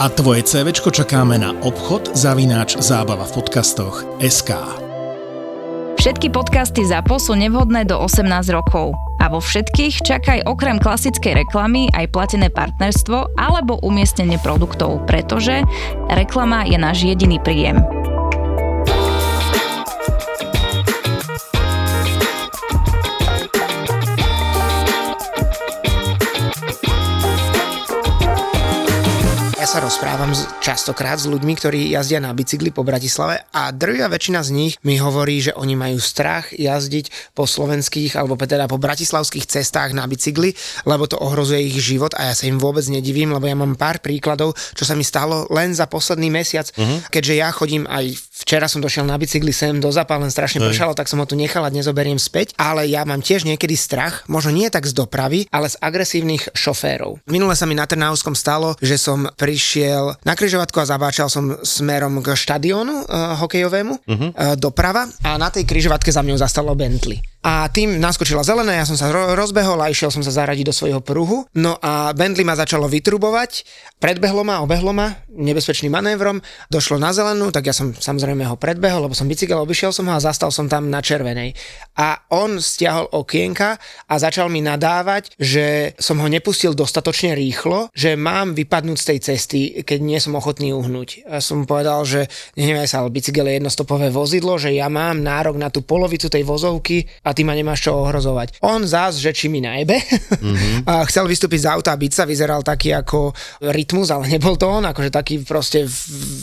a tvoje CVčko čakáme na obchod zavináč zábava v podcastoch SK. Všetky podcasty ZAPO sú nevhodné do 18 rokov. A vo všetkých čakaj okrem klasickej reklamy aj platené partnerstvo alebo umiestnenie produktov, pretože reklama je náš jediný príjem. Sa rozprávam častokrát s ľuďmi, ktorí jazdia na bicykli po Bratislave a drvia väčšina z nich mi hovorí, že oni majú strach jazdiť po slovenských alebo teda po bratislavských cestách na bicykli, lebo to ohrozuje ich život a ja sa im vôbec nedivím, lebo ja mám pár príkladov, čo sa mi stalo len za posledný mesiac, uh-huh. keďže ja chodím aj včera som došiel na bicykli sem do Zapa, len strašne pršalo, tak som ho tu nechal a dnes zoberiem späť, ale ja mám tiež niekedy strach, možno nie tak z dopravy, ale z agresívnych šoférov. Minule sa mi na Trnavskom stalo, že som prišiel na kryžovatku a zabáčal som smerom k štadiónu uh, hokejovému uh-huh. uh, doprava a na tej kryžovatke za mňou zastalo Bentley. A tým naskočila zelená, ja som sa ro- rozbehol a išiel som sa zaradiť do svojho pruhu. No a Bentley ma začalo vytrubovať, predbehlo ma, obehlo ma nebezpečným manévrom, došlo na zelenú, tak ja som samozrejme ho predbehol, lebo som bicykel, obišiel som ho a zastal som tam na červenej. A on stiahol okienka a začal mi nadávať, že som ho nepustil dostatočne rýchlo, že mám vypadnúť z tej cesty, keď nie som ochotný uhnúť. A som povedal, že nehnevaj sa, ale bicykel je jednostopové vozidlo, že ja mám nárok na tú polovicu tej vozovky a ty ma nemáš čo ohrozovať. On zás, že či mi najbe, mm-hmm. a chcel vystúpiť z auta a byť sa, vyzeral taký ako rytmus, ale nebol to on, akože taký proste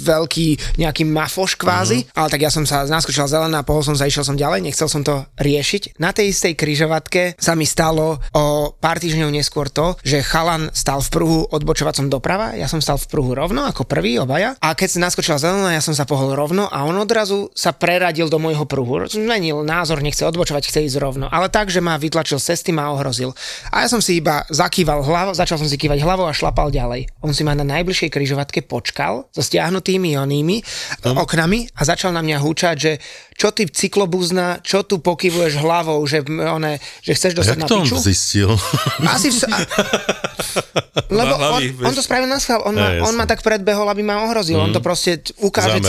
veľký nejaký mafoš kvázi, mm-hmm. ale tak ja som sa naskočil zelená, pohol som sa, išiel som ďalej, nechcel som to riešiť. Na tej istej kryžovatke sa mi stalo o pár týždňov neskôr to, že chalan stal v pruhu odbočovacom doprava, ja som stal v pruhu rovno ako prvý obaja a keď sa naskočila zelená, ja som sa pohol rovno a on odrazu sa preradil do môjho pruhu. Zmenil názor, nechce odbočovať, chce ísť rovno, ale tak, že ma vytlačil z cesty, ma ohrozil. A ja som si iba zakýval hlavou, začal som si kývať hlavou a šlapal ďalej. On si ma na najbližšej kryžovatke počkal so stiahnutými onými oknami a začal na mňa húčať, že čo ty cyklobuzna, čo tu pokyvuješ hlavou, že, one, že chceš dostať Jak na to on piču? zistil? Asi v... a- Lebo on, hlavy, on to spravil na schvál, on, ma, Ja, on jasne. ma tak predbehol, aby ma ohrozil. Mm. On to proste ukáže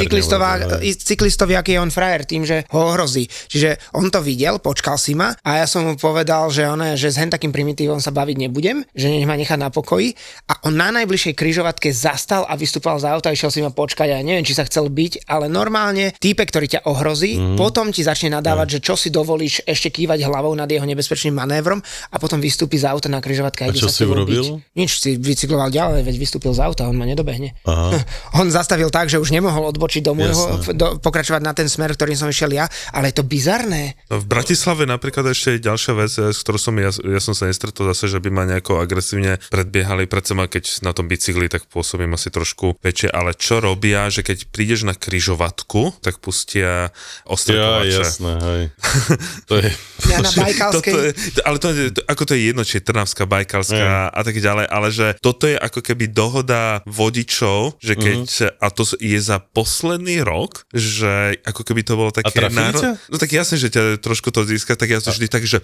cyklistovi, aký je on frajer, tým, že ho ohrozí. Čiže on to videl, počkal si ma a ja som mu povedal, že, on, že s hen takým primitívom sa baviť nebudem, že nech ma nechá na pokoji a on na najbližšej kryžovatke zastal a vystúpal z auta, išiel si ma počkať a ja neviem, či sa chcel byť, ale normálne týpek, ktorý ťa ohrozí, mm. potom ti začne nadávať, že čo si dovolíš ešte kývať hlavou nad jeho nebezpečným manévrom a potom vystúpi z auta na kryžovatke a, A ide čo sa s si tebou urobil? byť. Nič, si bicykloval ďalej, veď vystúpil z auta, on ma nedobehne. Aha. On zastavil tak, že už nemohol odbočiť do môjho, do, pokračovať na ten smer, ktorým som išiel ja, ale je to bizarné. No, v Bratislave napríklad ešte je ďalšia vec, eh, s ktorou som ja, ja som sa nestretol zase, že by ma nejako agresívne predbiehali. Predsa ma, keď na tom bicykli, tak pôsobím asi trošku väčšie, ale čo robia, že keď prídeš na kryžovatku, tak pustia Ja, ostrekovače. jasné, hej. To je... Ja na Bajkalskej... Toto je, ale to, ako to je jedno, či je Trnavská, Bajkalská a tak ďalej, ale že toto je ako keby dohoda vodičov, že keď, Mhm. a to je za posledný rok, že ako keby to bolo také... trafili ťa? No tak jasne, že ťa trošku to získa, tak ja to vždy tak, že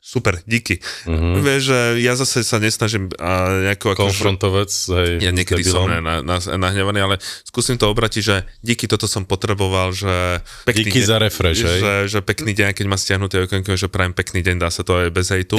super, díky. Mhm. Vieš, že ja zase sa nesnažím a nejako ako... Konfrontovec, hej. Ja niekedy som na, na, nahnevaný, ale skúsim to obratiť, že díky, toto som potreboval, že pekný Díky deň, za refresh, hej. že, že pekný deň, keď ma stiahnuté okienko, že prajem pekný deň, dá sa to aj bez hejtu.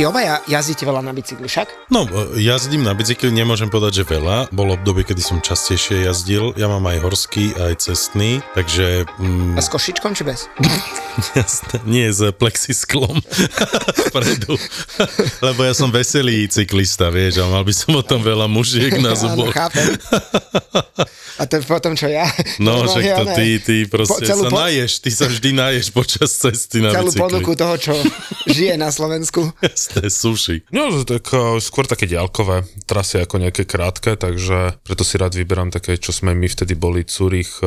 Vy obaja jazdíte veľa na bicykli, však? No, jazdím na bicykli, nemôžem povedať, že veľa. Bolo obdobie, kedy som častejšie jazdil. Ja mám aj horský, aj cestný, takže... Mm, A s košičkom či bez? jasné, nie s plexisklom vpredu. Lebo ja som veselý cyklista, vieš, a mal by som o tom veľa mužiek na zuboch. A to je potom, čo ja. No, že to ty, ty proste celú sa po- naješ, ty sa vždy naješ počas cesty na celú bicykli. ponuku toho, čo žije na Slovensku. Jasné, suši. No, tak uh, skôr také ďalkové trasy ako nejaké krátke, takže preto si rád vyberám také, čo sme my vtedy boli, Zurich,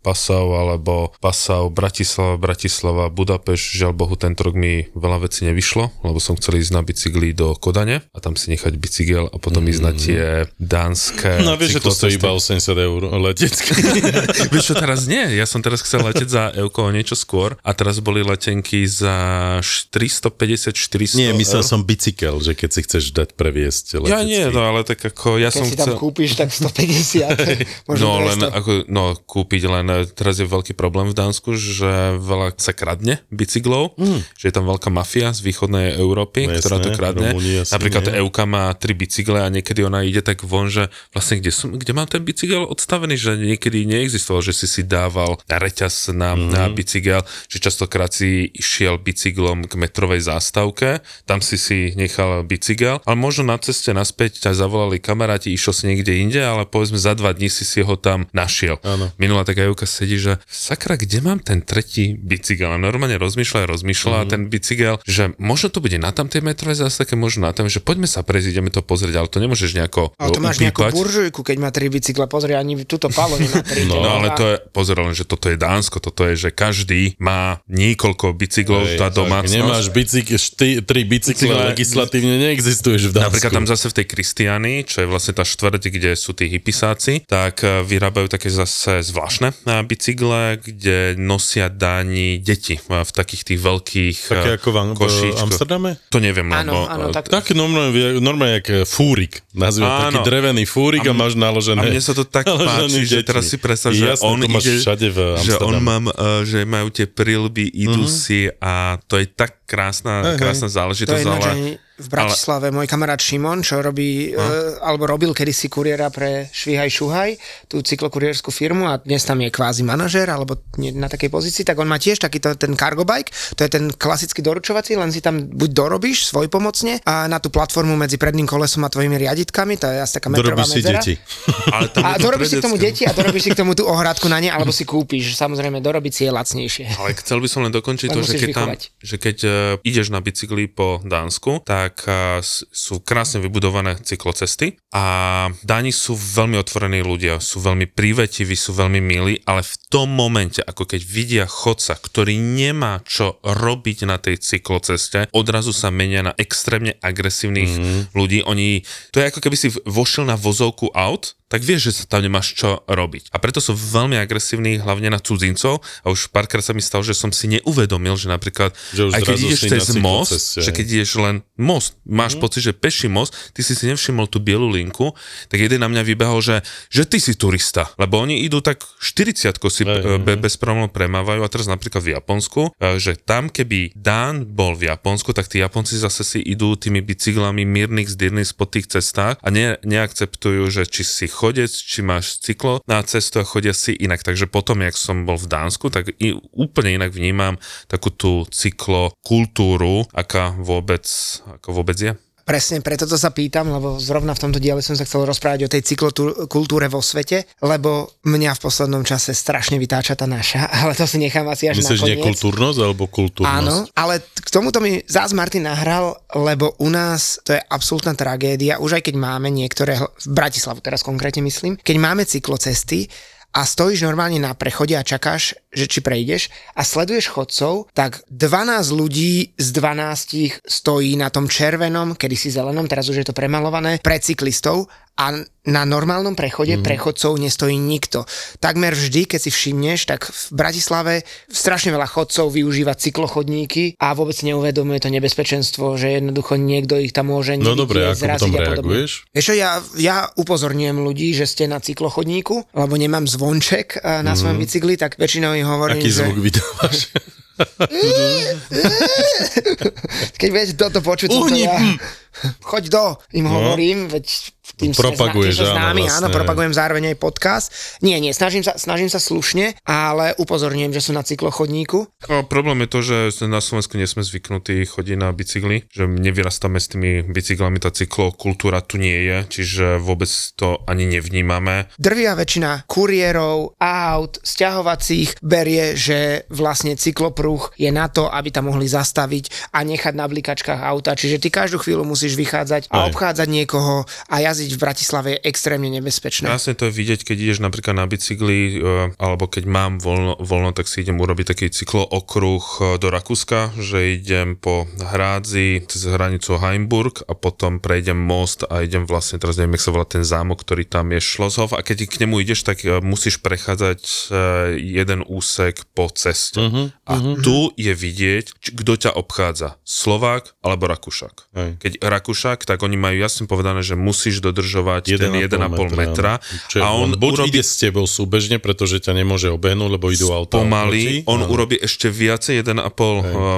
Passau, alebo Passau, Bratislava, Bratislava, Budapeš. Žiaľ Bohu, tento rok mi veľa vecí nevyšlo, lebo som chcel ísť na bicykli do Kodane a tam si nechať bicykel a potom ísť na tie dánske No vieš, že to stojí iba 80 eur letecky. Vieš čo, teraz nie. Ja som teraz chcel letieť za Euko niečo skôr a teraz boli letenky za 350-400 Nie, myslel eur. som bicykel, že keď si chceš dať previesť letecky. Ja nie, no ale tak ako ja Keď som si tam chcel... kúpiš, tak 150. možno No len 200. ako, no kúpiť len, e, teraz je veľký problém v Dánsku, že veľa sa kradne bicyklov, mm. že je tam veľká mafia z východnej Európy, No ktorá to jasné, kradne. Rumúni Napríklad nie. Euka má tri bicykle a niekedy ona ide tak von, že vlastne kde, som, kde mám ten bicykel odstavený, že niekedy neexistoval, že si si dával reťaz na, mm. na bicykel, že častokrát si išiel bicyklom k metrovej zástavke, tam si si nechal bicykel, ale možno na ceste naspäť ťa zavolali kamaráti, išiel si niekde inde, ale povedzme za dva dní si si ho tam našiel. Áno. Minulá taká Euka sedí, že sakra, kde mám ten tretí bicykel? A normálne rozmýšľa rozmýšľa mm. a ten bicykel, že možno to bude na tamtej metrovej zástavke, možno na tam, že poďme sa prejsť, ideme to pozrieť, ale to nemôžeš nejako Ale to máš nejakú upípať. buržujku, keď má tri bicykle. Pozri, ani túto Palo nemá tri. No, ale to je, pozor len, že toto je Dánsko, toto je, že každý má niekoľko bicyklov Hej, tá domácnosť. Nemáš bicyk, šty, tri bicykle, Bicykle- legislatívne neexistuješ v Dánsku. Napríklad tam zase v tej Kristiany, čo je vlastne tá štvrť, kde sú tí hypisáci, tak eh, vyrábajú také zase zvláštne eh, bicykle, kde nosia dáni deti v takých tých veľkých Také eh, ako v, Am- v. Amsterdame? To neviem, Áno, lebo... áno, eh, tak Tak normálne, normálne jak e, fúrik. Nazvime taký drevený fúrik a, A máš naložené. A mne sa to tak páči, že deťmi. teraz si predstav, že Jasné, on to máš ide, všade v že on Amsterdame. mám, že majú tie prilby, idú Mhm. si a to je tak krásna, hej. krásna To záležitosť, je ináč ale... v Bratislave môj kamarát Šimon, čo robí, No. e, alebo robil kedysi kuriéra pre Švihaj Šuhaj, tú cyklokuriérskú firmu a dnes tam je kvázi manažér, alebo na takej pozícii, tak on má tiež takýto ten cargo bike, to je ten klasický doručovací, len si tam buď dorobíš svoj pomocne a na tú platformu medzi predným kolesom a tvojimi riaditkami, to je asi taká metrová Dorobíš si medzera. deti. ale A je to dorobíš si k tomu deti a dorobíš si k tomu tú ohradku na ne, alebo si kúpiš. Samozrejme, dorobiť si je lacnejšie. Ale chcel by som len dokončiť Len to, že keď, tam, že keď uh, ideš na bicykli po Dánsku, tak s- sú krásne vybudované cyklocesty a Dáni sú veľmi otvorení ľudia, sú veľmi prívetiví, sú veľmi milí, ale v tom momente, ako keď vidia chodca, ktorý nemá čo robiť na tej cykloceste, odrazu sa menia na extrémne agresívnych mm. ľudí. Oni, to je ako keby si vošiel na vozovku aut, tak vieš, že sa tam nemáš čo robiť. A preto sú veľmi agresívni, hlavne na cudzincov. A už párkrát sa mi stalo, že som si neuvedomil, že napríklad, Že už aj keď ideš cez most, cykloceste, že keď ideš len most, máš mm. pocit, že peší most, ty si si nevšimol tú bielu linku, tak jeden na mňa vybehol, že, že ty si turista. Lebo oni idú tak 40 si be, bez problémov premávajú. A teraz napríklad v Japonsku, e, že tam keby Dán bol v Japonsku, tak tí Japonci zase si idú tými bicyklami mírnych, zdyrných po tých cestách a ne, neakceptujú, že či si chodec, či máš cyklo na cestu a chodia si inak. Takže potom, jak som bol v Dánsku, tak i, úplne inak vnímam takú tú cyklokultúru, aká vôbec, ako vôbec je. Presne preto to sa pýtam, lebo zrovna v tomto diele som sa chcel rozprávať o tej cyklokultúre vo svete, lebo mňa v poslednom čase strašne vytáča tá naša, ale to si nechám asi až Myslíš na nie koniec. kultúrnosť alebo kultúrnosť? Áno, ale k tomuto mi zás Martin nahral, lebo u nás to je absolútna tragédia, už aj keď máme niektoré, v Bratislavu teraz konkrétne myslím, keď máme cyklocesty a stojíš normálne na prechode a čakáš, že či prejdeš a sleduješ chodcov, tak 12 ľudí z 12 stojí na tom červenom, kedysi zelenom, teraz už je to premalované, pre cyklistov a na normálnom prechode mm. prechodcov nestojí nikto. Takmer vždy, keď si všimneš, tak v Bratislave strašne veľa chodcov využíva cyklochodníky a vôbec neuvedomuje to nebezpečenstvo, že jednoducho niekto ich tam môže No dobre, ako potom reaguješ? Vieš čo, ja, ja upozorňujem ľudí, že ste na cyklochodníku, lebo nemám zvonček eh, na svojom bicykli, tak väčšinou hovorím. Aký že... zvuk vydávaš? Keď vieš toto počuť, to Uhni, ja. hm. Choď do, im hovorím, veď tým Propaguješ, zna- tým sme áno, známi, áno, vlastne. propagujem zároveň aj podcast. Nie, nie, snažím sa, snažím sa slušne, ale upozorňujem, že sú na cyklochodníku. No, problém je to, že na Slovensku nie sme zvyknutí chodiť na bicykli, že nevyrastáme s tými bicyklami, tá cyklokultúra tu nie je, čiže vôbec to ani nevnímame. Drvia väčšina kuriérov, aut, sťahovacích berie, že vlastne cyklopruh je na to, aby tam mohli zastaviť a nechať na blikačkách auta. Čiže ty každú chvíľu musíš vychádzať a Aj. obchádzať niekoho a jazdiť v Bratislave je extrémne nebezpečné. Krásne to je vidieť, keď ideš napríklad na bicykli, e, alebo keď mám voľno, voľno tak si idem urobiť taký cyklookruh e, do Rakúska, že idem po Hrádzi cez hranicu Heimburg a potom prejdem most a idem vlastne, teraz neviem, jak sa volá ten zámok, ktorý tam je Šlozhov a keď k nemu ideš, tak e, musíš prechádzať jeden úsek po ceste. Uh-huh, a tu je vidieť, či- kto ťa obchádza. Slovák alebo Rakúšak. Hej. Keď Rakúšak, tak oni majú jasne povedané, že musíš dodržovať ten 1,5 metra. Čo, a on buď urobí ide s tebou súbežne, pretože ťa nemôže obehnúť, lebo idú auta. pomaly, on Áno. urobí ešte viacej 1,5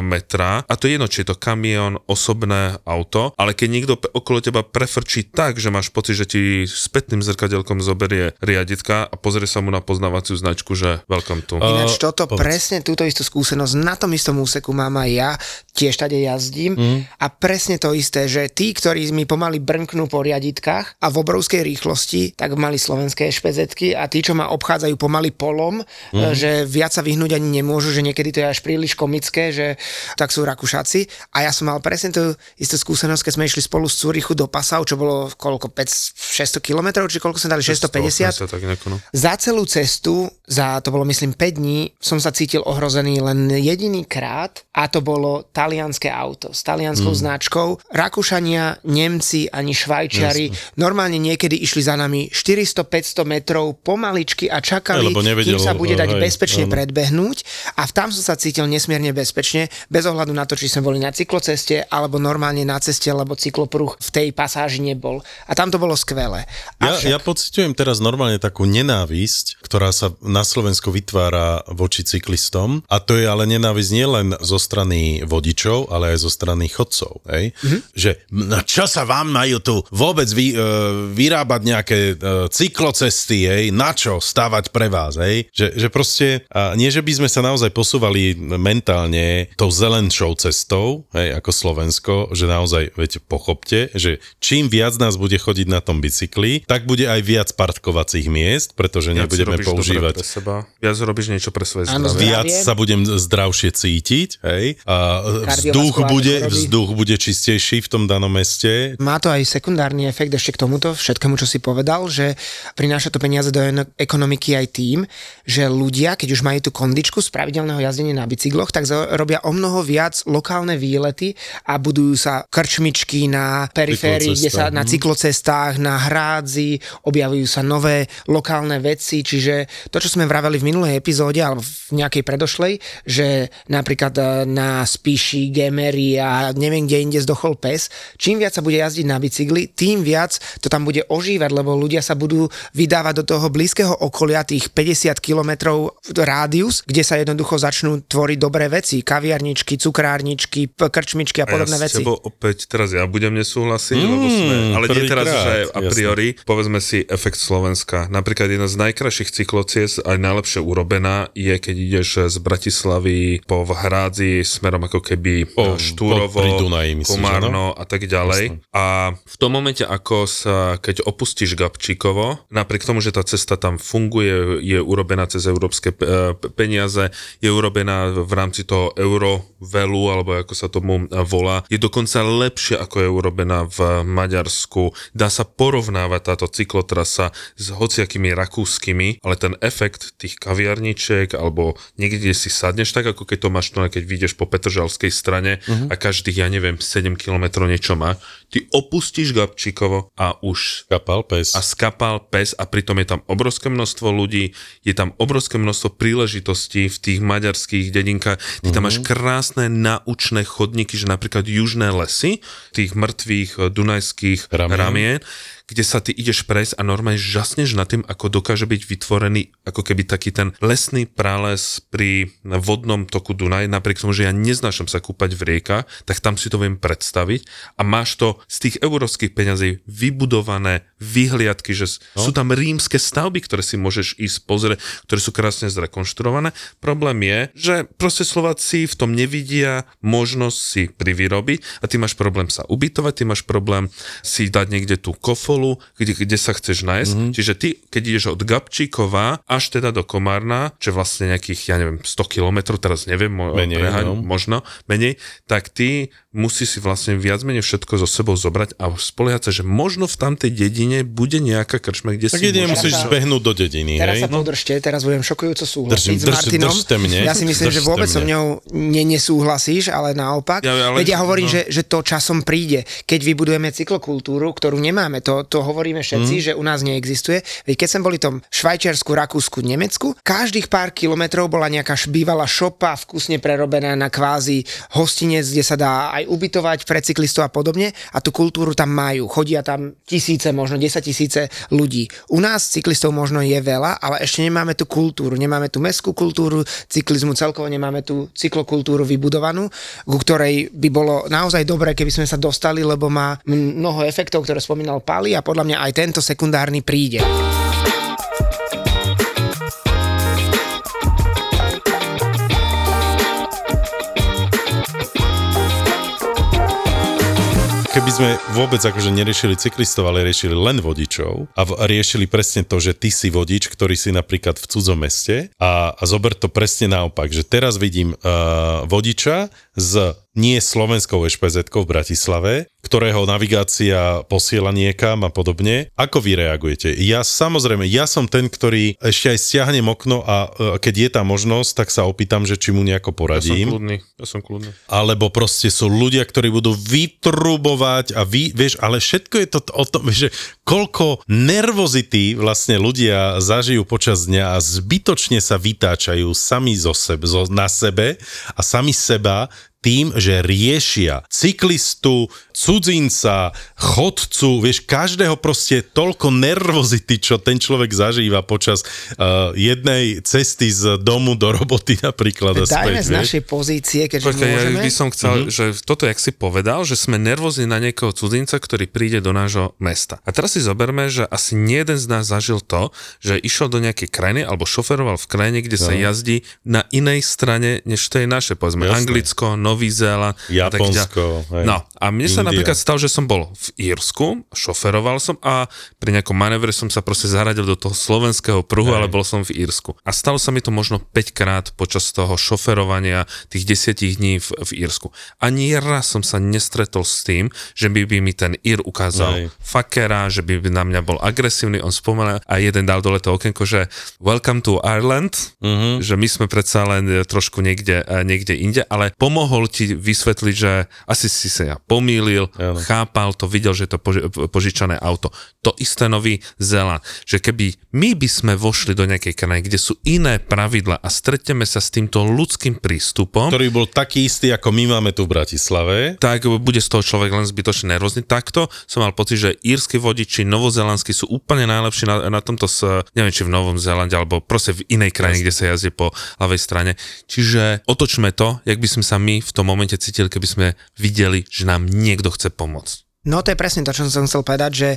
metra a to je jedno, či je to kamión, osobné auto, ale keď niekto okolo teba prefrčí tak, že máš pocit, že ti spätným zrkadielkom zoberie riaditka a pozrie sa mu na poznávaciu značku, že welcome tu. Ináč A, toto, povedz. presne túto istú skúsenosť na tom istom úseku mám aj ja, tiež tade jazdím Mhm. a presne to isté, že tí, ktorí mi pomaly brnknú po riaditkách a v obrovskej rýchlosti, tak mali slovenské špezetky a tí, čo ma obchádzajú pomaly polom, Mhm. že viac sa vyhnúť ani nemôžu, že niekedy to je až príliš komické, že tak sú Rakúšaci a ja som mal presne tú istú skúsenosť, keď sme išli spolu z Cúrichu do Passau, čo bolo koľko, 5, 600 km, či koľko sme dali, 650? 180, tak nejako, no. Za celú cestu, za to bolo myslím 5 dní, som sa cítil ohrozený len jediný krát a to bolo talianské auto s talianskou mm. značkou. Rakúšania, Nemci ani Švajčiari normálne niekedy išli za nami 400-500 metrov pomaličky a čakali, lebo nevedel, kým sa bude dať hej, bezpečne áno. predbehnúť a tam som sa cítil nesmierne bezpečne, bez ohľadu na to, či sme boli na cykloceste alebo normálne na ceste, lebo cyklopruh v tej pasáži nebol. A tam to bolo skvelé. Ja, Avšak- ja pociťujem teraz normálne takú nenávisť, ktorá sa na Slovensku vytvára voči cyklistom a to je ale nenávisť nielen zo strany vodičov, ale aj zo strany chodcov. Hej? Mhm. Že na čo sa vám majú tu vôbec vy, e, vyrábať nejaké e, cyklocesty, hej? na čo stávať pre vás. Hej? Že, že proste, a nie že by sme sa naozaj posúvali mentálne tou zelenšou cestou, hej, ako Slovensko, že naozaj, viete, pochopte, že čím viac nás bude chodiť na tom bicykli, tak bude aj viac parkovacích miest, pretože nebudeme používať pre seba. Viac robíš niečo pre svoje Áno, zdravie. viac sa budem zdravšie cítiť, hej, a vzduch bude, vzduch bude čistejší v tom danom meste. Má to aj sekundárny efekt ešte k tomuto, všetkému, čo si povedal, že prináša to peniaze do ekonomiky aj tým, že ľudia, keď už majú tú kondičku z pravidelného jazdenia na bicykloch, tak robia o mnoho viac lokálne výlety a budujú sa krčmičky na periférii, kde sa na cyklocestách, na hrádzi, objavujú sa nové lokálne veci, čiže to, čo sme vraveli v minulej epizóde alebo v nejakej predošlej, že napríklad e, na Spíši, Gemery a neviem, kde inde zdochol pes, čím viac sa bude jazdiť na bicykli, tým viac to tam bude ožívať, lebo ľudia sa budú vydávať do toho blízkeho okolia tých 50 kilometrov rádius, kde sa jednoducho začnú tvoriť dobré veci, kaviarničky, cukrárničky, krčmičky a podobné ja s veci. tebou opäť teraz ja budem nesúhlasiť, mm, lebo sme, ale nie teraz, prvýkrát, že a priori, povedzme si efekt Slovenska. Napríklad jedna z najkrajších cyklociest, aj najlepšie urobená, je keď ideš z Bratislavy po Hrádzi smerom ako keby Po- Štúrovo, po- Dunaji, myslíš, Komárno a tak ďalej. A v tom momente, ako sa, keď opustíš Gabčíkovo, napriek tomu, že tá cesta tam funguje, je urobená cez európske e, peniaze, je urobená v rámci toho Eurovelu, alebo ako sa tomu e, volá, je dokonca lepšie, ako je urobená v Maďarsku. Dá sa porovnávať táto cyklotrasa s hociakými rakúskymi, ale ten efekt tých kaviarničiek alebo niekde kde si sadneš, tak ako keď to máš tu, keď vyjdeš po Petržalskej strane uh-huh. a každých, ja neviem, 7 km niečo má, ty opustíš Gabčíkovo a už Kapal pes. a skapal pes a pritom je tam obrovské množstvo ľudí, je tam obrovské množstvo príležitostí v tých maďarských dedinkách. Ty tam máš krásne naučné chodníky, že napríklad južné lesy, tých mŕtvych eh, dunajských Ramien. ramien, kde sa ty ideš prejsť a normálne žasneš nad tým, ako dokáže byť vytvorený ako keby taký ten lesný prales pri vodnom toku Dunaj, napriek tomu, že ja neznášam sa kúpať v riekach, tak tam si to viem predstaviť a máš to z tých európskych peňazí vybudované vyhliadky, že no. sú tam rímske stavby, ktoré si môžeš ísť pozrieť, ktoré sú krásne zrekonštruované. Problém je, že proste Slováci v tom nevidia možnosť si privyrobiť a ty máš problém sa ubytovať, ty máš problém si dať niekde tú kofolu, kde, kde sa chceš nájsť. Mm-hmm. Čiže ty, keď ideš od Gabčíkova až teda do Komárna, čo vlastne nejakých, ja neviem, 100 kilometrov, teraz neviem, menej, prehaň, no. možno menej, tak ty musíš si vlastne viac menej všetko so sebou zobrať a spoliehať sa, že možno v tamtej dedine bude nejaká krčma, kde tak si... Tak musíš zbehnúť do dediny, Teraz hej? sa podržte, teraz budem šokujúco súhlasiť Držím, s Martinom. Držte mne, ja si myslím, že vôbec so mňou ne, nesúhlasíš, ale naopak. Ja, ale, Veď ja hovorím, no. že, že to časom príde. Keď vybudujeme cyklokultúru, ktorú nemáme, to, to hovoríme všetci, mm. že u nás neexistuje. Veď keď sme boli tom Švajčiarsku, Rakúsku, Nemecku, každých pár kilometrov bola nejaká bývalá šopa, vkusne prerobená na kvázi hostinec, kde sa dá aj ubytovať pre cyklistov a podobne a tú kultúru tam majú. Chodia tam tisíce, možno 10 tisíce ľudí. U nás cyklistov možno je veľa, ale ešte nemáme tú kultúru, nemáme tú mestskú kultúru, cyklizmu celkovo nemáme tú cyklokultúru vybudovanú, ku ktorej by bolo naozaj dobré, keby sme sa dostali, lebo má mnoho efektov, ktoré spomínal Pali a podľa mňa aj tento sekundárny príde. Keby sme vôbec akože neriešili cyklistov, ale riešili len vodičov a, v, riešili presne to, že ty si vodič, ktorý si napríklad v cudzom meste a, a zober to presne naopak, že teraz vidím uh, vodiča z nie slovenskou špz v Bratislave, ktorého navigácia posiela niekam a podobne. Ako vy reagujete? Ja samozrejme, ja som ten, ktorý ešte aj stiahnem okno a e, keď je tá možnosť, tak sa opýtam, že či mu nejako poradím. Ja som kľudný, ja som kľudný. Alebo proste sú ľudia, ktorí budú vytrubovať a vy, vieš, ale všetko je to o tom, že koľko nervozity vlastne ľudia zažijú počas dňa a zbytočne sa vytáčajú sami zo sebe, zo, na sebe a sami seba tým, že riešia cyklistu, cudzinca, chodcu, vieš, každého proste toľko nervozity, čo ten človek zažíva počas uh, jednej cesty z domu do roboty napríklad. Dajme z našej pozície, keďže Počkej, môžeme. Ja by som chcel, uh-huh. že toto, jak si povedal, že sme nervózni na niekoho cudzinca, ktorý príde do nášho mesta. A teraz si zoberme, že asi nie jeden z nás zažil to, že išiel do nejakej krajiny alebo šoferoval v krajine, kde no. sa jazdí na inej strane, než to je naše, povedzme, Jasne. Anglicko, Nový Zéland. Japonsko. A no a mne India. sa napríklad stalo, že som bol v Írsku, šoferoval som a pri nejakom manévre som sa proste zaradil do toho slovenského pruhu, Hej. ale bol som v Írsku. A stalo sa mi to možno 5 krát počas toho šoferovania tých 10 dní v, v Írsku. Ani raz som sa nestretol s tým, že by, by mi ten Ír ukázal Hej. fakera, že by na mňa bol agresívny, on spomenul a jeden dal dole to okienko, že welcome to Ireland, uh-huh. že my sme predsa len trošku niekde, niekde inde, ale pomohol ti vysvetliť, že asi si sa ja pomýlil, ano. chápal to, videl, že je to poži- požičané auto. To isté Nový Zéland, že keby my by sme vošli do nejakej krajiny, kde sú iné pravidla a stretneme sa s týmto ľudským prístupom, ktorý bol taký istý, ako my máme tu v Bratislave, tak bude z toho človek len zbytočne nervózny. Takto som mal pocit, že írsky vodiči, novozelandskí sú úplne najlepší na, na tomto, s, neviem, či v Novom Zélande, alebo proste v inej krajine, kde sa jazdí po ľavej strane. Čiže otočme to, jak by sme sa my v tom momente cítili, keby sme videli, že nám niekto chce pomôcť. No to je presne to, čo som chcel povedať, že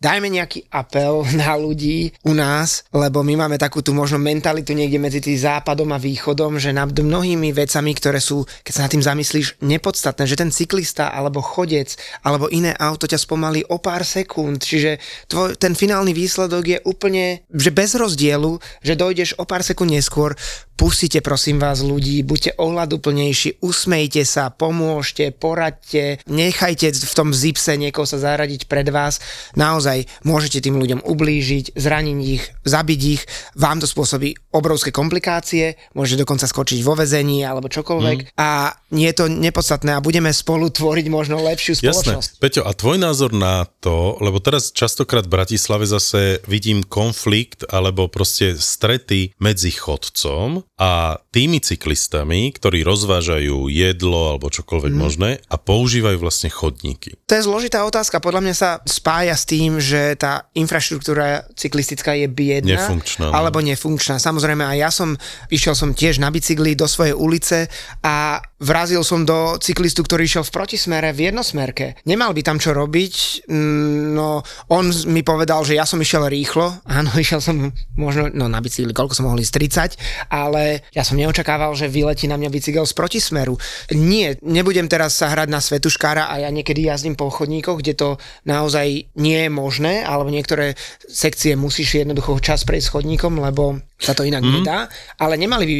dajme nejaký apel na ľudí u nás, lebo my máme takú tú možno mentalitu niekde medzi tým západom a východom, že nad mnohými vecami, ktoré sú, keď sa nad tým zamyslíš, nepodstatné, že ten cyklista alebo chodec alebo iné auto ťa spomalí o pár sekúnd, čiže tvoj, ten finálny výsledok je úplne, že bez rozdielu, že dojdeš o pár sekúnd neskôr, pustite prosím vás ľudí, buďte ohľaduplnejší, usmejte sa, pomôžte, poradte, nechajte v tom zipse niekoho sa zaradiť pred vás, naozaj naozaj môžete tým ľuďom ublížiť, zraniť ich, zabiť ich, vám to spôsobí obrovské komplikácie, môžete dokonca skočiť vo vezení alebo čokoľvek mm. a nie je to nepodstatné a budeme spolu tvoriť možno lepšiu spoločnosť. Jasné. Peťo, a tvoj názor na to, lebo teraz častokrát v Bratislave zase vidím konflikt alebo proste strety medzi chodcom a tými cyklistami, ktorí rozvážajú jedlo alebo čokoľvek mm. možné a používajú vlastne chodníky. To je zložitá otázka, podľa mňa sa spája s tým, že tá infraštruktúra cyklistická je biedna Nefunkčná, no. alebo nefunkčná. Samozrejme aj ja som, išiel som tiež na bicykli do svojej ulice a vrazil som do cyklistu, ktorý išiel v protismere v jednosmerke. Nemal by tam čo robiť, mm, no on mi povedal, že ja som išiel rýchlo, áno, išiel som možno, no na bicykli, koľko som mohol ísť, 30, ale ja som neočakával, že vyletí na mňa bicykel z protismeru. Nie, nebudem teraz sa hrať na svetuškára a ja niekedy jazdím po chodníkoch, kde to naozaj nie je možné, alebo niektoré sekcie musíš jednoducho čas prejsť chodníkom, lebo sa to inak mm. nedá, ale nemali by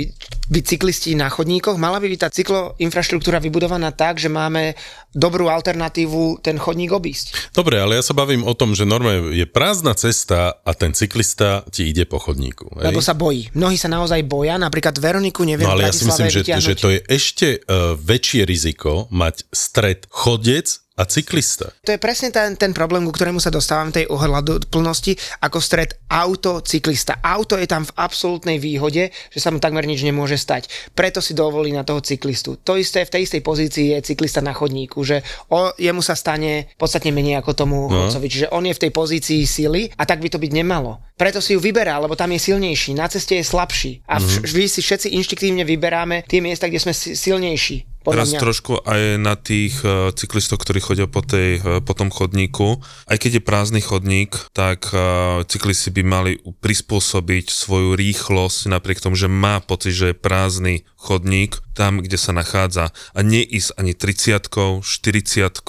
byť cyklisti na chodníkoch, mala by byť tá cykloinfraštruktúra vybudovaná tak, že máme dobrú alternatívu ten chodník obísť. Dobre, ale ja sa bavím o tom, že normálne je prázdna cesta a ten cyklista ti ide po chodníku. Hej? Lebo sa bojí. Mnohí sa naozaj boja, napríklad Veroniku neviem No ale ja si myslím, že, že to je ešte uh, väčšie riziko mať stred chodec a cyklista. To je presne ten, ten problém, ku ktorému sa dostávam tej ohľadu plnosti, ako stred auto-cyklista. Auto je tam v absolútnej výhode, že sa mu takmer nič nemôže stať. Preto si dovolí na toho cyklistu. To isté v tej istej pozícii je cyklista na chodníku, že o, jemu sa stane podstatne menej ako tomu no. chodcovi. Čiže on je v tej pozícii sily a tak by to byť nemalo. Preto si ju vyberá, lebo tam je silnejší, na ceste je slabší. A vš- vždy si všetci inštiktívne vyberáme tie miesta, kde sme si- silnejší. Podľa Teraz mňa. trošku aj na tých uh, cyklistov, ktorí chodia po, tej, uh, po tom chodníku. Aj keď je prázdny chodník, tak uh, cyklisti by mali prispôsobiť svoju rýchlosť napriek tomu, že má pocit, že je prázdny chodník tam, kde sa nachádza. A neísť ani 30 40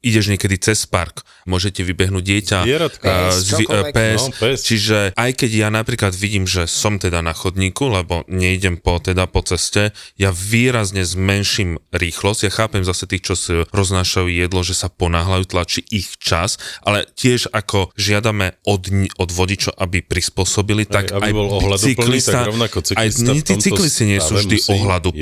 ideš niekedy cez park, môžete vybehnúť dieťa, Zvieratka. Pes, zvi- uh, čokoľvek. pes, No, pes. Čiže aj keď ja napríklad vidím, že som teda na chodníku, lebo nejdem po, teda po ceste, ja výrazne zmenším rýchlosť. Ja chápem zase tých, čo si roznášajú jedlo, že sa ponáhľajú, tlačí ich čas, ale tiež ako žiadame od, od vodičov, aby prispôsobili, tak aby aj bol cyklista, tak rovnako cyklista aj tí cyklisti nie sú vždy musí-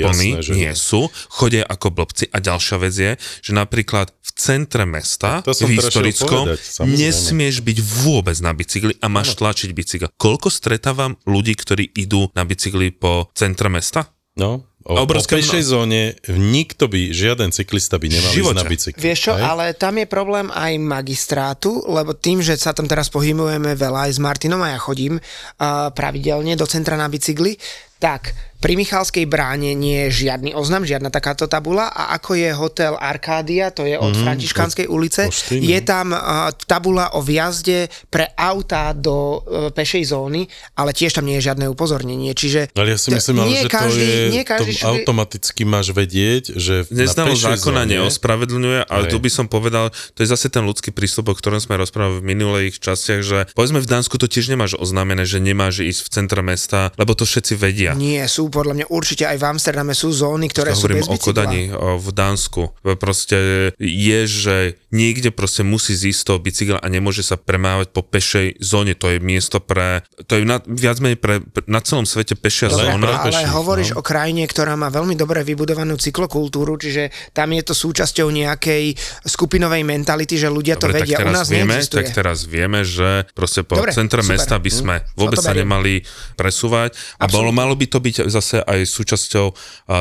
ohľaduplní, jasné, že nie sú, chodia ako blbci. A ďalšia vec je, že napríklad v centre mesta, To v historickom, povedať, samozrejme. nesmieš byť vôbec na bicykli a máš tlačiť bicykel. Koľko stretávam ľudí, ktorí idú na bicykli po centre mesta? No, o, o Obrovské pešej zóne nikto by, žiaden cyklista by nemal ísť na bicykli. Vieš čo, hej? ale tam je problém aj magistrátu, lebo tým, že sa tam teraz pohybujeme veľa aj s Martinom a ja chodím uh, pravidelne do centra na bicykli, tak pri Michalskej bráne nie je žiadny oznam, žiadna takáto tabula a ako je hotel Arkádia, to je od mm-hmm, Františkanskej ulice, no. je tam uh, tabula o vjazde pre autá do uh, pešej zóny, ale tiež tam nie je žiadne upozornenie, čiže Ale ja si t- myslím, ale, nie že každý, to je, nie každý to automaticky máš vedieť, že Neznalo na pešej zákona zóne, neospravedlňuje, ale Hej. tu by som povedal, to je zase ten ľudský prístup, o ktorom sme rozprávali v minulých častiach, že povedzme v Dánsku to tiež nemáš oznámené, že nemáš ísť v centre mesta, lebo to všetci vedia. Nie, sú podľa mňa určite aj v Amsterdame sú zóny, ktoré sú hovorím bez o bicykla. Kodani o, v Dánsku. Proste je, že niekde proste musí zísť toho bicykel a nemôže sa premávať po pešej zóne. To je miesto pre, to je na, viac menej pre, pre, na celom svete pešia Dobre, zóna. ale peších, hovoríš no. o krajine, ktorá má veľmi dobre vybudovanú cyklokultúru, čiže tam je to súčasťou nejakej skupinovej mentality, že ľudia to Dobre, vedia. tak U nás vieme, neexistuje. tak teraz vieme, že proste po Dobre, centre super. mesta by sme Hm, vôbec to sa nemali presúvať a bolo, Absolútne. Malo by to byť zase aj súčasťou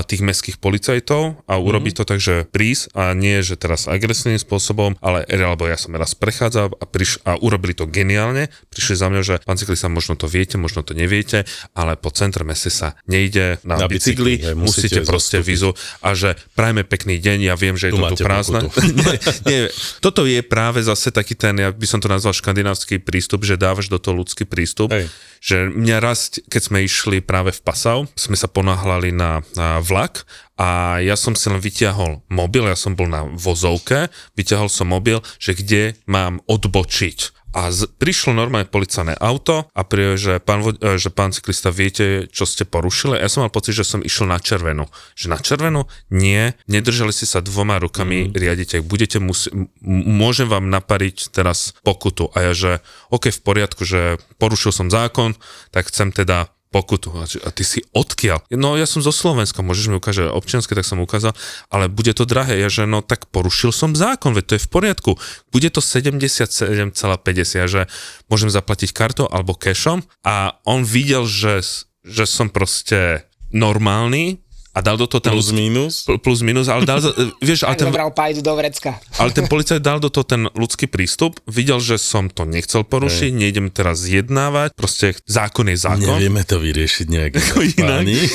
tých mestských policajtov a urobiť Mhm. to tak, že prísť a nie, že teraz agresívnym spôsobom, ale alebo ja som raz prechádzal a, priš, a urobili to geniálne, prišli za mňa, že pán cyklista, možno to viete, možno to neviete, ale po centre meste sa nejde na, Na bicykli, bicykli, musíte, musíte proste vizu a že prajme pekný deň, ja viem, že je Tu to tu prázdne. nie, nie, toto je práve zase taký ten, ja by som to nazval škandinávsky prístup, že dávaš do toho ľudský prístup. Hej. Že mňa raz, keď sme išli práve v Passau, sme sa ponáhľali na, na vlak a ja som si len vyťahol mobil, ja som bol na vozovke, vyťahol som mobil, že kde mám odbočiť. A z, prišlo normálne policajné auto a pri, že, pán, e, že pán cyklista, viete, čo ste porušili? Ja som mal pocit, že som išiel na červenú. Že na červenú? Nie, nedržali ste sa dvoma rukami, mm. riadite. Budete musi- môžem vám napariť teraz pokutu. A ja, že OK, v poriadku, že porušil som zákon, tak chcem teda pokutu. A, ty si odkiaľ? No ja som zo Slovenska, môžeš mi ukázať občianske, tak som ukázal, ale bude to drahé. Ja že no tak porušil som zákon, veď to je v poriadku. Bude to 77,50, ja, že môžem zaplatiť kartou alebo cashom a on videl, že, že som proste normálny a dal do toho ten Plus minus. pl- plus minus, ale dal, za- vieš, ale ten, zobral pajdu do vrecka. ale ten policajt dal do toho ten ľudský prístup, videl, že som to nechcel porušiť, nejdem teraz zjednávať, proste zákon je zákon. Nevieme to vyriešiť nejak Inak. Nie,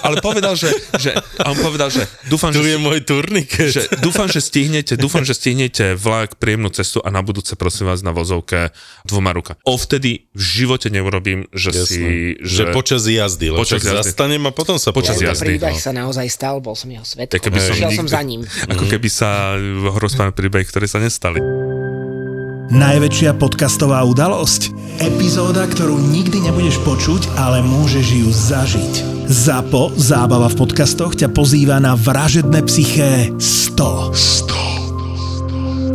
ale povedal, že, že, a on povedal, že dúfam, Tu že, je môj turniket. že dúfam, že stihnete, dúfam, že stihnete vlak, príjemnú cestu a na budúce prosím vás na vozovke dvoma ruka. Ovtedy v živote neurobím, že si... Že, že počas jazdy, Počas jazdy. zastanem a potom sa Počas jazdy. Príbeh no. Sa naozaj stal, bol som jeho svetkom. Tak keby som nikdy- som za ním. Ako keby sa rozprávame príbehy, ktoré sa nestali. Najväčšia podcastová udalosť? Epizóda, ktorú nikdy nebudeš počuť, ale môžeš ju zažiť. ZAPO, zábava v podcastoch, ťa pozýva na vražedné psyché 100. 100.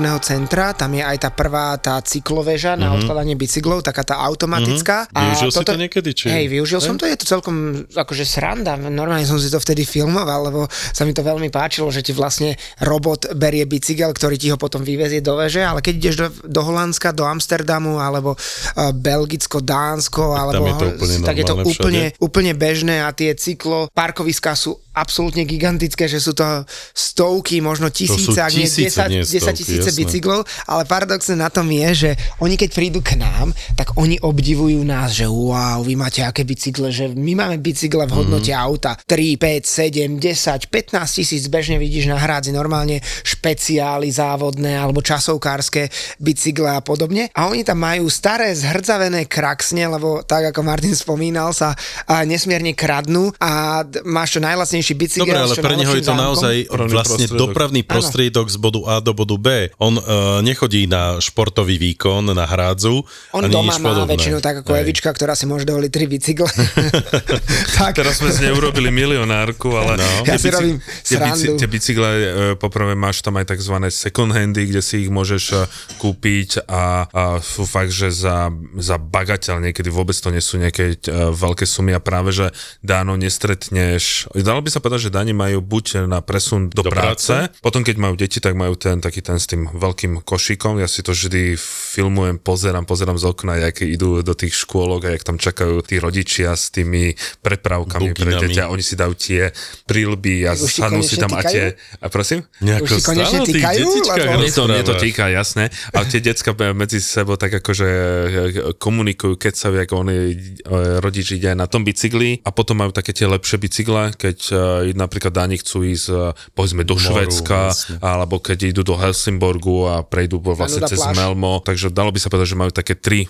nákupného centra, tam je aj tá prvá tá cykloveža na odkladanie bicyklov, taká tá automatická. Mhm. Využil si to niekedy, či- Hej, využil Hej? som to, je to celkom akože sranda. Normálne som si to vtedy filmoval, lebo sa mi to veľmi páčilo, že ti vlastne robot berie bicykel, ktorý ti ho potom vyvezie do veže, ale keď ideš do, do Holandska, do Amsterdamu, alebo uh, Belgicko, Dánsko, alebo je to úplne tak je to úplne, všade. úplne bežné a tie cyklo parkoviská sú absolútne gigantické, že sú to stovky, možno tisíce, ak nie tisíce, 10, nie 10 stovky, tisíce bicyklov, ale paradoxne na tom je, že oni keď prídu k nám, tak oni obdivujú nás, že wow, vy máte aké bicykle, že my máme bicykle v hodnote Mhm. mm. auta 3, 5, 7, 10, 15 tisíc bežne vidíš na hrádzi normálne špeciály závodné alebo časovkárske bicykle a podobne. A oni tam majú staré zhrdzavené kraxne, lebo tak ako Martin spomínal sa a nesmierne kradnú a máš čo najlacnejší bicykel. Dobre, ale pre neho je to zámkom. naozaj vlastne prostriedok. dopravný prostriedok z bodu A do bodu B. On uh, nechodí na športový výkon, na hrádzu, On ani doma má podobné. väčšinu tak ako Hej. Evička, ktorá si môže dovoliť tri bicykle. tak, Teraz sme z nej urobili milionárku, ale No. Ja si robím tie, bici, srandu. tie bicykle, poprvé máš tam aj tzv. second handy, kde si ich môžeš e, kúpiť a, a sú fakt, že za, za bagateľ niekedy vôbec to nie sú nejaké e, veľké sumy a práve, že dáno nestretneš, dalo by sa povedať, že dáni majú buď na presun do, Do práce, práce. potom keď majú deti, tak majú ten taký ten s tým veľkým košíkom, ja si to vždy filmujem, pozerám, pozerám z okna, jak idú do tých škôlok a jak tam čakajú tí rodičia s tými prepravkami pre Buginami. deti a oni si dajú tie prilby a sadnú si tam a týkajú? tie... A prosím? Nejako Už si konečne týkajú, lebo- Mne to, mne to týka, jasné. Ale tie decka medzi sebou tak akože komunikujú, keď sa ako oni e, rodič ide aj na tom bicykli a potom majú také tie lepšie bicykle, keď e, napríklad dáni chcú ísť povedzme do Moru, Švedska, jasne. alebo keď idú do Helsingborgu a prejdú po vlastne cez pláž. Melmo, takže dalo by sa povedať, že majú také 3-4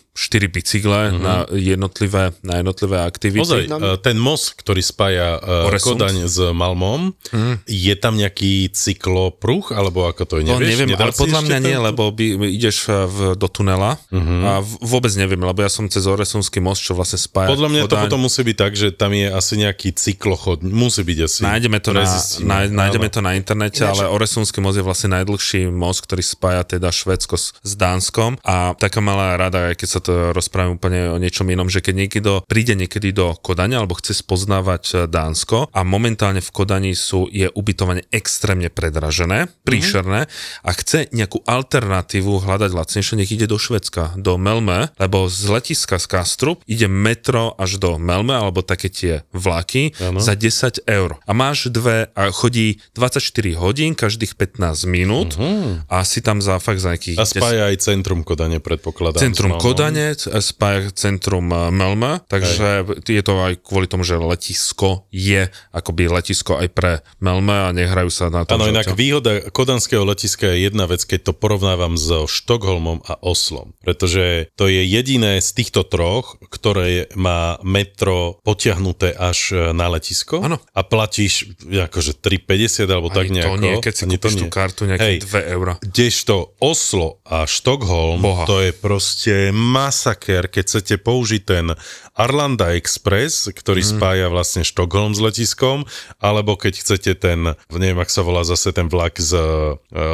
bicykle Mhm. na jednotlivé, na jednotlivé aktivity. Ozaj, uh, ten most, ktorý spája uh, Oresund? Kodaň s Malmom, je tam nejaký cyklopruh, alebo ako to je, To nevieš? neviem, Nedal ale podľa mňa nie, ten- lebo by, ideš eh, v, do tunela uh-huh. a v, vôbec neviem, lebo ja som cez Oresunský most, čo vlastne spája. Podľa mňa to Kodaň. potom musí byť tak, že tam je asi nejaký cyklochod, musí byť asi. Nájdeme to, na, náj, nájdeme to na internete, Ináč- ale Oresunský most je vlastne najdlhší most, ktorý spája teda Švedsko s, s Dánskom a taká malá rada, aj keď sa to rozprávam úplne o niečom inom, že keď niekto príde niekedy do Kodania alebo chce spoznávať eh, Dánsko a momentálne v Kodani sú, je ubytovanie extrémne predražené, príšerné a chce nejakú alternatívu hľadať lacnejšie, nech ide do Švedska, do Melme, lebo z letiska z Kastrup ide metro až do Melme, alebo také tie vlaky Áno. za 10 eur. A máš dve, a chodí 24 hodín, každých 15 minút a si tam za fakt za nejakých A spája aj centrum Kodane, predpokladám. Centrum. Kodane, spája centrum eh, Melma, takže je to aj kvôli tomu, že letisko je akoby letisko aj pre Melme a nehrajú sa na to. Áno, inak čo- výhoda kodanského letiska je jedna vec, keď to porovnávam so Štokholmom a Oslom. Pretože to je jediné z týchto troch, ktoré má metro potiahnuté až e, na letisko. Áno. A platíš akože 3,50 alebo tak Ani nejako. to nie, keď si kúpiš tú kartu nejaké Hej, 2 eura. Kdežto Oslo a Štokholm, Boha. to je proste masaker, keď chcete použiť ten Arlanda Express, ktorý mm. spája vlastne Štokholm s letiskom, alebo keď chcete ten, neviem, ak sa volá zase ten vlak z e,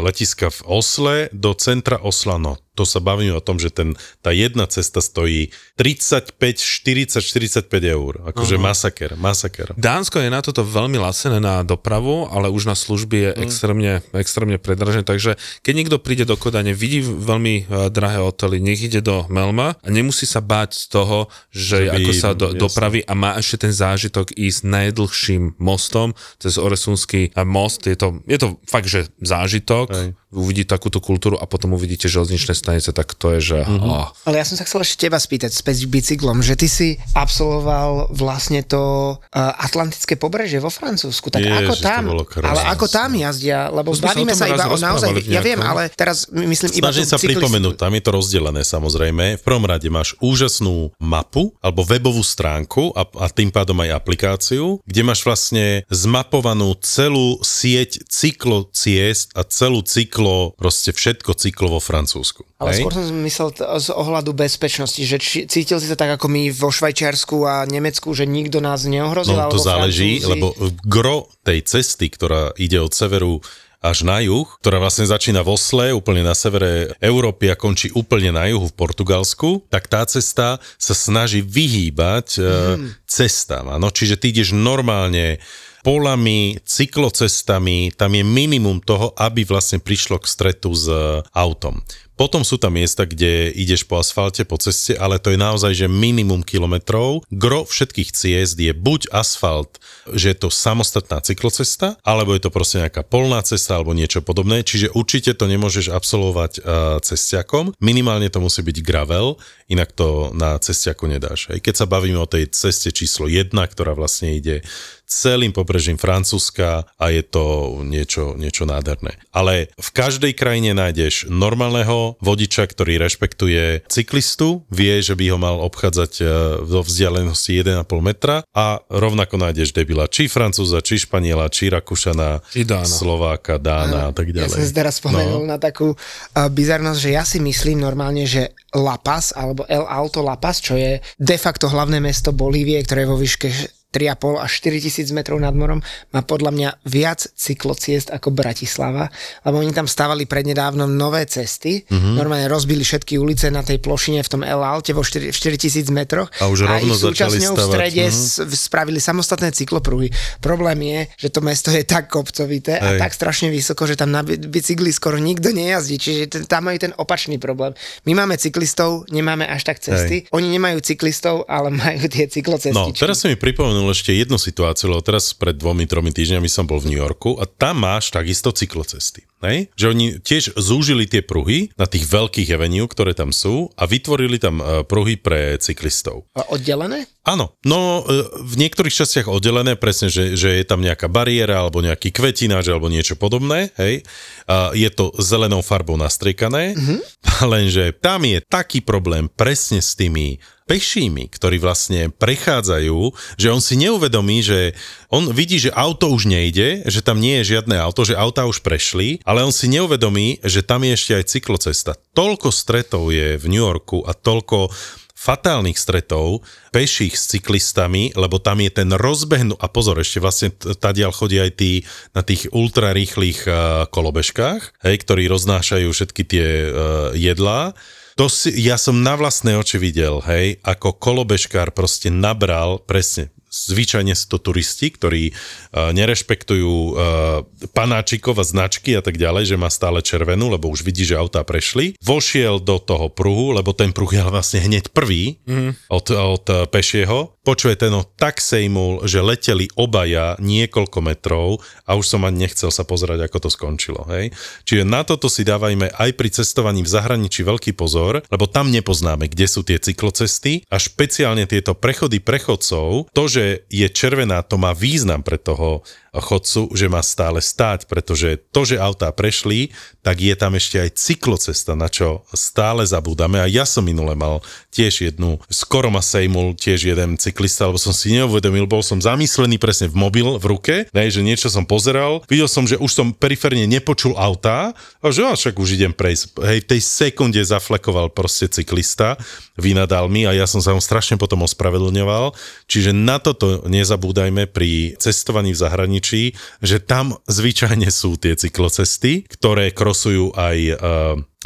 letiska v Osle do centra Osla, no to sa bavíme o tom, že ten, tá jedna cesta stojí 35, 40, 45 eur. Akože masaker, masaker. Dánsko je na toto veľmi lasené na dopravu, ale už na služby je extrémne, extrémne predražené, takže keď niekto príde do Kodane, vidí veľmi uh, drahé hotely, nech ide do Melma a nemusí sa báť z toho, že, Že by- ako sa do, jasne. dopraví a má ešte ten zážitok ísť najdlhším mostom cez Oresunský uh, most. Je to, je to fakt, že zážitok, Hej. uvidí takúto kultúru a potom uvidíte železničné stanice, tak to je, že... Mhm. Oh. Ale ja som sa chcel ešte teba spýtať späť bicyklom, že ty si absolvoval vlastne to uh, Atlantické pobrežie vo Francúzsku. Tak Ježiš, ako to tam, bolo krásne. ale ako tam jazdia, lebo To bavíme sa, iba o naozaj, ja viem, ale teraz myslím iba Snažím sa cyklistu. pripomenúť, tam je to rozdelené samozrejme. V prvom rade máš úžasnú mapu alebo webovú stránku a, a tým pádom aj aplikáciu, kde máš vlastne zmapovanú celú sieť cyklociest a celú cyklo, proste všetko cyklo vo Francúzsku. Ale hej? skôr som myslel t- z ohľadu bezpečnosti, že či, cítil si sa tak ako my vo Švajčiarsku a Nemecku, že nikto nás neohrozil, No to záleží, Francúzi? lebo gro tej cesty, ktorá ide od severu až na juh, ktorá vlastne začína v Osle, úplne na severe Európy a končí úplne na juhu v Portugalsku, tak tá cesta sa snaží vyhýbať mm. cestám. Áno? Čiže ty ideš normálne polami, cyklocestami, tam je minimum toho, aby vlastne prišlo k stretu s e, autom. Potom sú tam miesta, kde ideš po asfalte, po ceste, ale to je naozaj, že minimum kilometrov. Gro všetkých ciest je buď asfalt, že je to samostatná cyklocesta, alebo je to proste nejaká polná cesta alebo niečo podobné, čiže určite to nemôžeš absolvovať uh, cestiakom. Minimálne to musí byť gravel, inak to na cestiaku nedáš. Aj keď sa bavíme o tej ceste číslo 1, ktorá vlastne ide celým pobrežím Francúzska a je to niečo, niečo nádherné. Ale v každej krajine nájdeš normálneho vodiča, ktorý rešpektuje cyklistu, vie, že by ho mal obchádzať e, vo vzdialenosti 1,5 metra a rovnako nájdeš debila či Francúza, či Španiela, či Rakúšana, Či Dána. Slováka, Dána a tak Ja ďalej. som si teraz spomenul no. na takú uh, bizarnosť, že ja si myslím normálne, že La Paz, alebo El Alto La Paz, čo je de facto hlavné mesto Bolívie, ktoré je vo výške 3,5 až 4 tisíc metrov nad morom, má podľa mňa viac cyklociest ako Bratislava, lebo oni tam stavali prednedávnom nové cesty, Mhm. mm-hmm. normálne rozbili všetky ulice na tej plošine v tom El Alte vo 4, 4 tisíc metroch A už rovno ich začali súčasňou v strede mhm. s- spravili samostatné cyklopruhy. Problém je, že to mesto je tak kopcovité a Hej. tak strašne vysoko, že tam na bi- bicykli skoro nikto nejazdí, čiže ten, tam majú ten opačný problém. My máme cyklistov, nemáme až tak cesty, oni nemajú cyklistov, ale majú tie cyklocestičky. No, teraz si mi pripomenul ešte jednu situáciu, lebo teraz pred dvomi, tromi týždňami som bol v New Yorku a tam máš takisto cyklocesty. Hej? Že oni tiež zúžili tie pruhy na tých veľkých avenue, ktoré tam sú a vytvorili tam e, pruhy pre cyklistov. A Oddelené? Áno, no e, v niektorých častiach oddelené, presne, že, že je tam nejaká bariéra alebo nejaký kvetináč alebo niečo podobné, hej. A je to zelenou farbou nastriekané, mm-hmm. lenže tam je taký problém presne s tými pešími, ktorí vlastne prechádzajú, že on si neuvedomí, že on vidí, že auto už nejde, že tam nie je žiadne auto, že auta už prešli, ale on si neuvedomí, že tam je ešte aj cyklocesta. Toľko stretov je v New Yorku a toľko fatálnych stretov peších s cyklistami, lebo tam je ten rozbehnú, a pozor, ešte vlastne tadiaľ chodia aj tí na tých ultrarýchlych uh, kolobežkách, hej, ktorí roznášajú všetky tie uh, jedlá. To si, ja som na vlastné oči videl, hej, ako kolobežkár proste nabral, presne, zvyčajne sú to turisti, ktorí uh, nerešpektujú uh, panáčikov a značky a tak ďalej, že má stále červenú, lebo už vidí, že autá prešli. Vošiel do toho pruhu, lebo ten pruh je vlastne hneď prvý mm. od, od uh, pešieho. Počuje ten tak sejmul, že leteli obaja niekoľko metrov a už som ani nechcel sa pozerať, ako to skončilo. Hej? Čiže na toto si dávajme aj pri cestovaní v zahraničí veľký pozor, lebo tam nepoznáme, kde sú tie cyklocesty a špeciálne tieto prechody prechodcov. To, že je červená, to má význam pre toho chodcu, že má stále stáť, pretože to, že autá prešli, tak je tam ešte aj cyklocesta, na čo stále zabúdame. A ja som minule mal tiež jednu, skoro ma sejmul tiež jeden cyklista, lebo som si neuvedomil, bol som zamyslený presne v mobil v ruke, ne, že niečo som pozeral, videl som, že už som periférne nepočul autá a že však už idem prejsť. Hej, v tej sekunde zaflekoval proste cyklista, vynadal mi a ja som sa mu strašne potom ospravedlňoval. Čiže na toto nezabúdajme pri cestovaní v zahraničí, že tam zvyčajne sú tie cyklocesty, ktoré krosujú aj uh,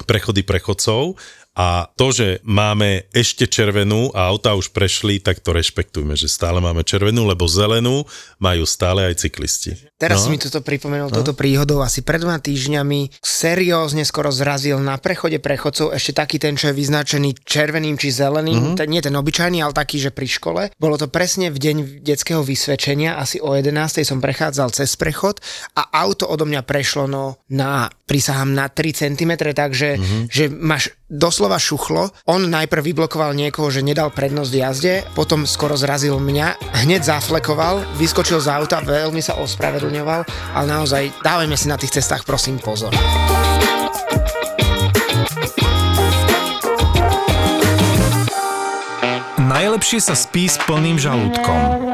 prechody prechodcov a to, že máme ešte červenú a auta už prešli, tak to rešpektujme, že stále máme červenú, lebo zelenú majú stále aj cyklisti. Teraz no? mi toto pripomenul no? toto príhodou. Asi pred dvoma týždňami seriózne skoro zrazil na prechode prechodcov ešte taký ten, čo je vyznačený červeným či zeleným. Mm-hmm. Ten, nie ten obyčajný, ale taký, že pri škole. Bolo to presne v deň detského vysvedčenia, asi o 11. som prechádzal cez prechod a auto odo mňa prešlo no, na, prisahám, na 3 cm, takže mm-hmm. že máš doslova šuchlo. On najprv vyblokoval niekoho, že nedal prednosť jazde, potom skoro zrazil mňa, hneď zaflekoval, vyskočil z auta, veľmi sa ospravedlňoval, ale naozaj dávajme si na tých cestách prosím pozor. Najlepšie sa spí s plným žalúdkom.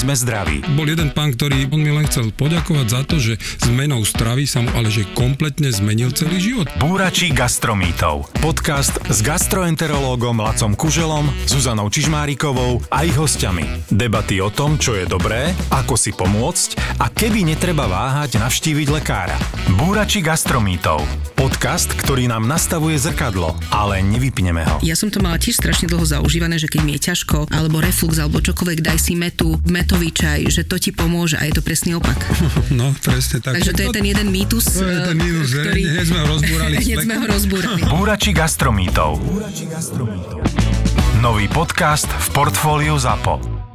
sme zdraví. Bol jeden pán, ktorý on mi len chcel poďakovať za to, že zmenou stravy sa mu ale že kompletne zmenil celý život. Búrači gastromítov. Podcast s gastroenterológom Lacom Kuželom, Zuzanou Čižmárikovou a ich hostiami. Debaty o tom, čo je dobré, ako si pomôcť a kedy netreba váhať navštíviť lekára. Búrači gastromítov. Podcast, ktorý nám nastavuje zrkadlo, ale nevypneme ho. Ja som to mala tiež strašne dlho zaužívané, že keď mi je ťažko, alebo reflux, alebo čokoľvek, daj si metu, metový čaj, že to ti pomôže a je to presný opak. No, presne tak. Takže to je ten jeden mýtus, To je ten mýtus, že ktorý... hneď sme ho rozbúrali. Hneď sme ho rozbúrali. Búrači gastromítov. Nový podcast v portfóliu ZAPO.